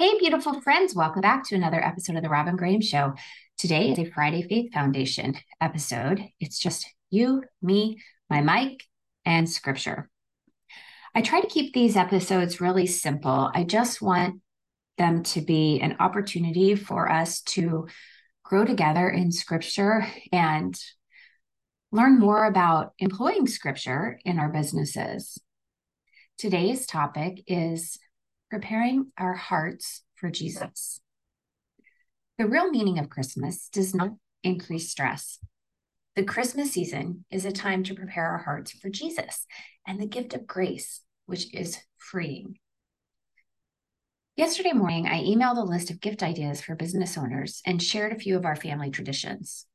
Hey, beautiful friends, welcome back to another episode of the Robin Graham Show. Today is a Friday Faith Foundation episode. It's just you, me, my mic, and scripture. I try to keep these episodes really simple. I just want them to be an opportunity for us to grow together in scripture and learn more about employing scripture in our businesses. Today's topic is preparing our hearts for Jesus. The real meaning of Christmas does not increase stress. The Christmas season is a time to prepare our hearts for Jesus and the gift of grace, which is freeing. Yesterday morning, I emailed a list of gift ideas for business owners and shared a few of our family traditions.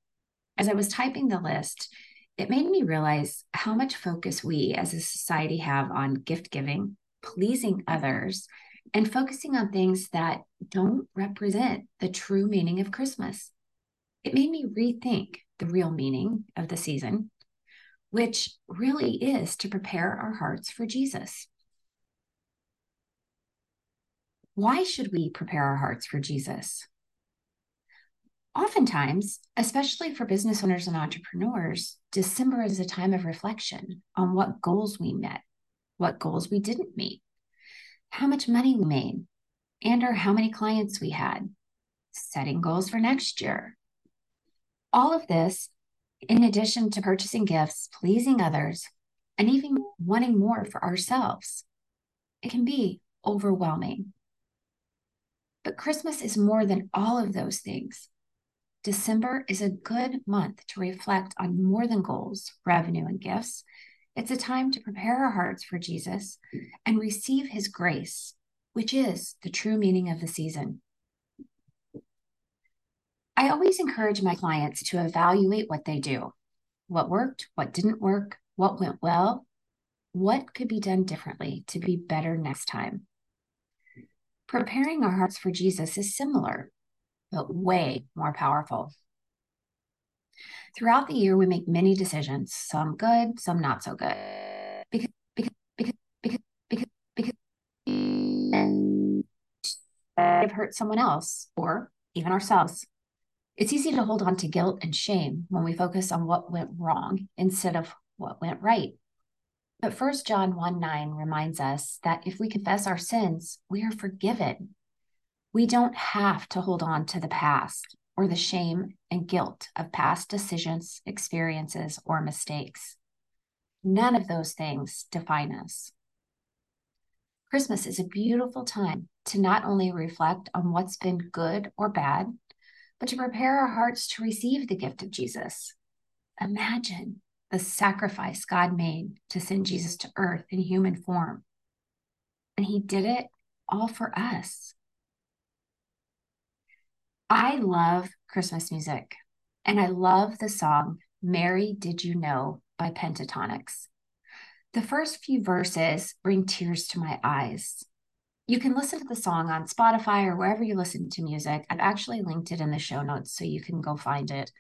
As I was typing the list, it made me realize how much focus we as a society have on gift giving, pleasing others, and focusing on things that don't represent the true meaning of Christmas. It made me rethink the real meaning of the season, which really is to prepare our hearts for Jesus. Why should we prepare our hearts for Jesus? Oftentimes, especially for business owners and entrepreneurs, December is a time of reflection on what goals we met, what goals we didn't meet, how much money we made, and or how many clients we had, setting goals for next year. All of this, in addition to purchasing gifts, pleasing others, and even wanting more for ourselves, it can be overwhelming. But Christmas is more than all of those things. December is a good month to reflect on more than goals, revenue, and gifts. It's a time to prepare our hearts for Jesus and receive his grace, which is the true meaning of the season. I always encourage my clients to evaluate what they do what worked, what didn't work, what went well, what could be done differently to be better next time. Preparing our hearts for Jesus is similar, but way more powerful. Throughout the year, we make many decisions, some good, some not so good. Because, because, because, because, because, because have hurt someone else or even ourselves. It's easy to hold on to guilt and shame when we focus on what went wrong instead of what went right. But 1 John 1 9 reminds us that if we confess our sins, we are forgiven. We don't have to hold on to the past or the shame and guilt of past decisions, experiences, or mistakes. None of those things define us. Christmas is a beautiful time to not only reflect on what's been good or bad, but to prepare our hearts to receive the gift of Jesus. Imagine the sacrifice God made to send Jesus to earth in human form. And he did it all for us. I love Christmas music, and I love the song Mary Did You Know by Pentatonix. The first few verses bring tears to my eyes. You can listen to the song on Spotify or wherever you listen to music. I've actually linked it in the show notes so you can go find it.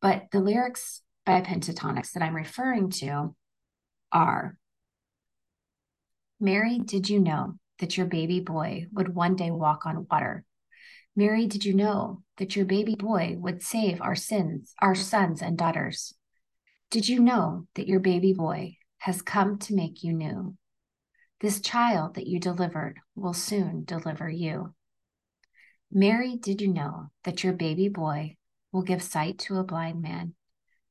But the lyrics by Pentatonix that I'm referring to are Mary, did you know that your baby boy would one day walk on water? Mary, did you know that your baby boy would save our sins, our sons and daughters? Did you know that your baby boy has come to make you new? This child that you delivered will soon deliver you. Mary, did you know that your baby boy will give sight to a blind man?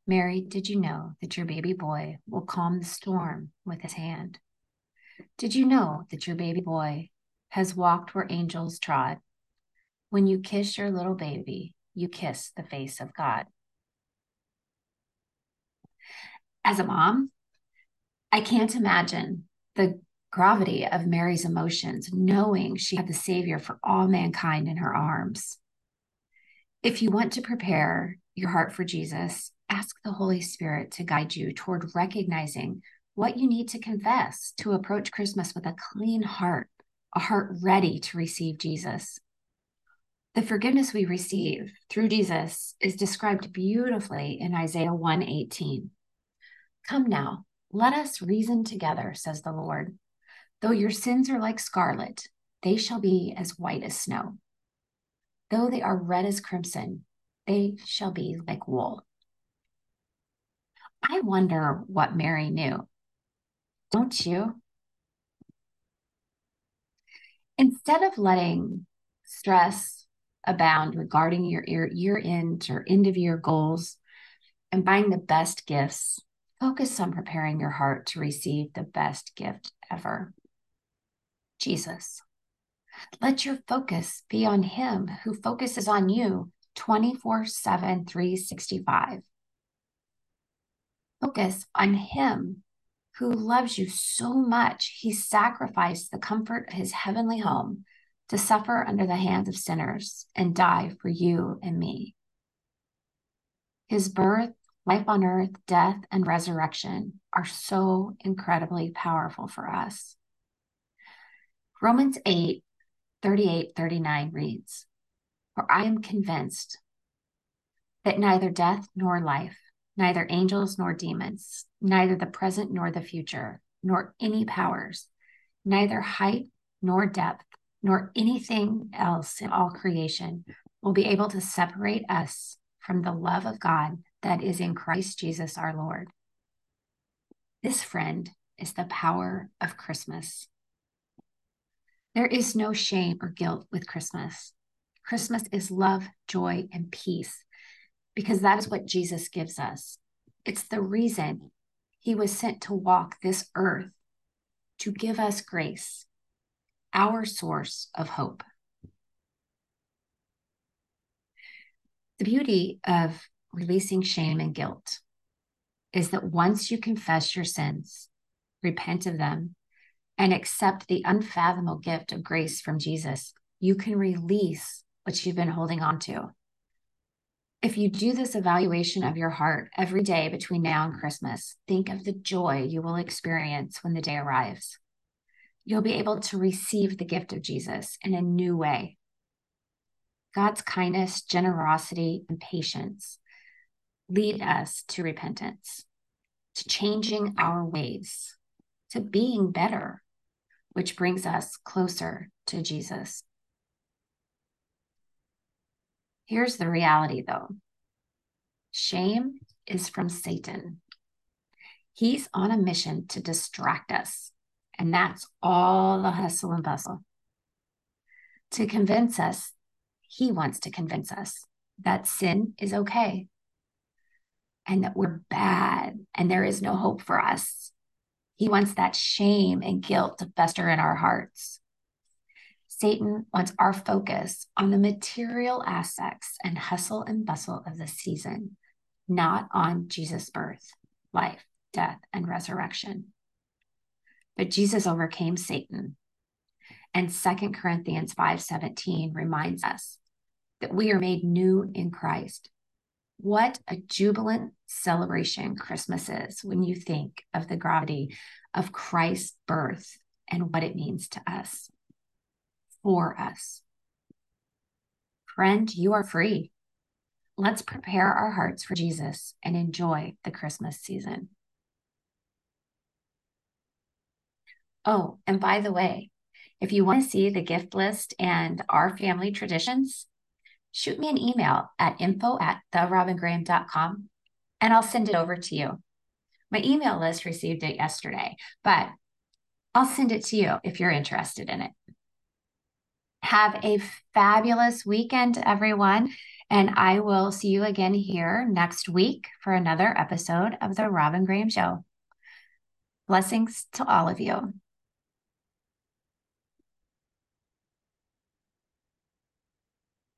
Mary, did you know that your baby boy will calm the storm with his hand? Did you know that your baby boy has walked where angels trod? When you kiss your little baby, you kiss the face of God. As a mom, I can't imagine the gravity of Mary's emotions, knowing she had the Savior for all mankind in her arms. If you want to prepare your heart for Jesus, ask the Holy Spirit to guide you toward recognizing what you need to confess to approach Christmas with a clean heart, a heart ready to receive Jesus. The forgiveness we receive through Jesus is described beautifully in Isaiah 118. Come now, let us reason together, says the Lord. Though your sins are like scarlet, they shall be as white as snow. Though they are red as crimson, they shall be like wool. I wonder what Mary knew. Don't you? Instead of letting stress abound regarding your year end or end of year goals and buying the best gifts, focus on preparing your heart to receive the best gift ever Jesus. Let your focus be on Him who focuses on you 24 7, 365. Focus on Him who loves you so much, He sacrificed the comfort of His heavenly home to suffer under the hands of sinners and die for you and me. His birth, life on earth, death, and resurrection are so incredibly powerful for us. Romans 8 38 39 reads, For I am convinced that neither death nor life, neither angels nor demons, neither the present nor the future, nor any powers, neither height nor depth, nor anything else in all creation will be able to separate us from the love of God that is in Christ Jesus our Lord. This, friend, is the power of Christmas. There is no shame or guilt with Christmas. Christmas is love, joy, and peace because that is what Jesus gives us. It's the reason he was sent to walk this earth to give us grace, our source of hope. The beauty of releasing shame and guilt is that once you confess your sins, repent of them, and accept the unfathomable gift of grace from Jesus, you can release what you've been holding on to. If you do this evaluation of your heart every day between now and Christmas, think of the joy you will experience when the day arrives. You'll be able to receive the gift of Jesus in a new way. God's kindness, generosity, and patience lead us to repentance, to changing our ways, to being better, which brings us closer to Jesus. Here's the reality though shame is from Satan. He's on a mission to distract us, and that's all the hustle and bustle. To convince us, he wants to convince us that sin is okay and that we're bad and there is no hope for us he wants that shame and guilt to fester in our hearts. Satan wants our focus on the material aspects and hustle and bustle of the season, not on Jesus' birth, life, death, and resurrection. But Jesus overcame Satan. And 2 Corinthians 5:17 reminds us that we are made new in Christ. What a jubilant celebration Christmas is when you think of the gravity of Christ's birth and what it means to us, for us. Friend, you are free. Let's prepare our hearts for Jesus and enjoy the Christmas season. Oh, and by the way, if you want to see the gift list and our family traditions, shoot me an email at info at therobingraham.com and I'll send it over to you. My email list received it yesterday, but I'll send it to you if you're interested in it. Have a fabulous weekend, everyone. And I will see you again here next week for another episode of The Robin Graham Show. Blessings to all of you.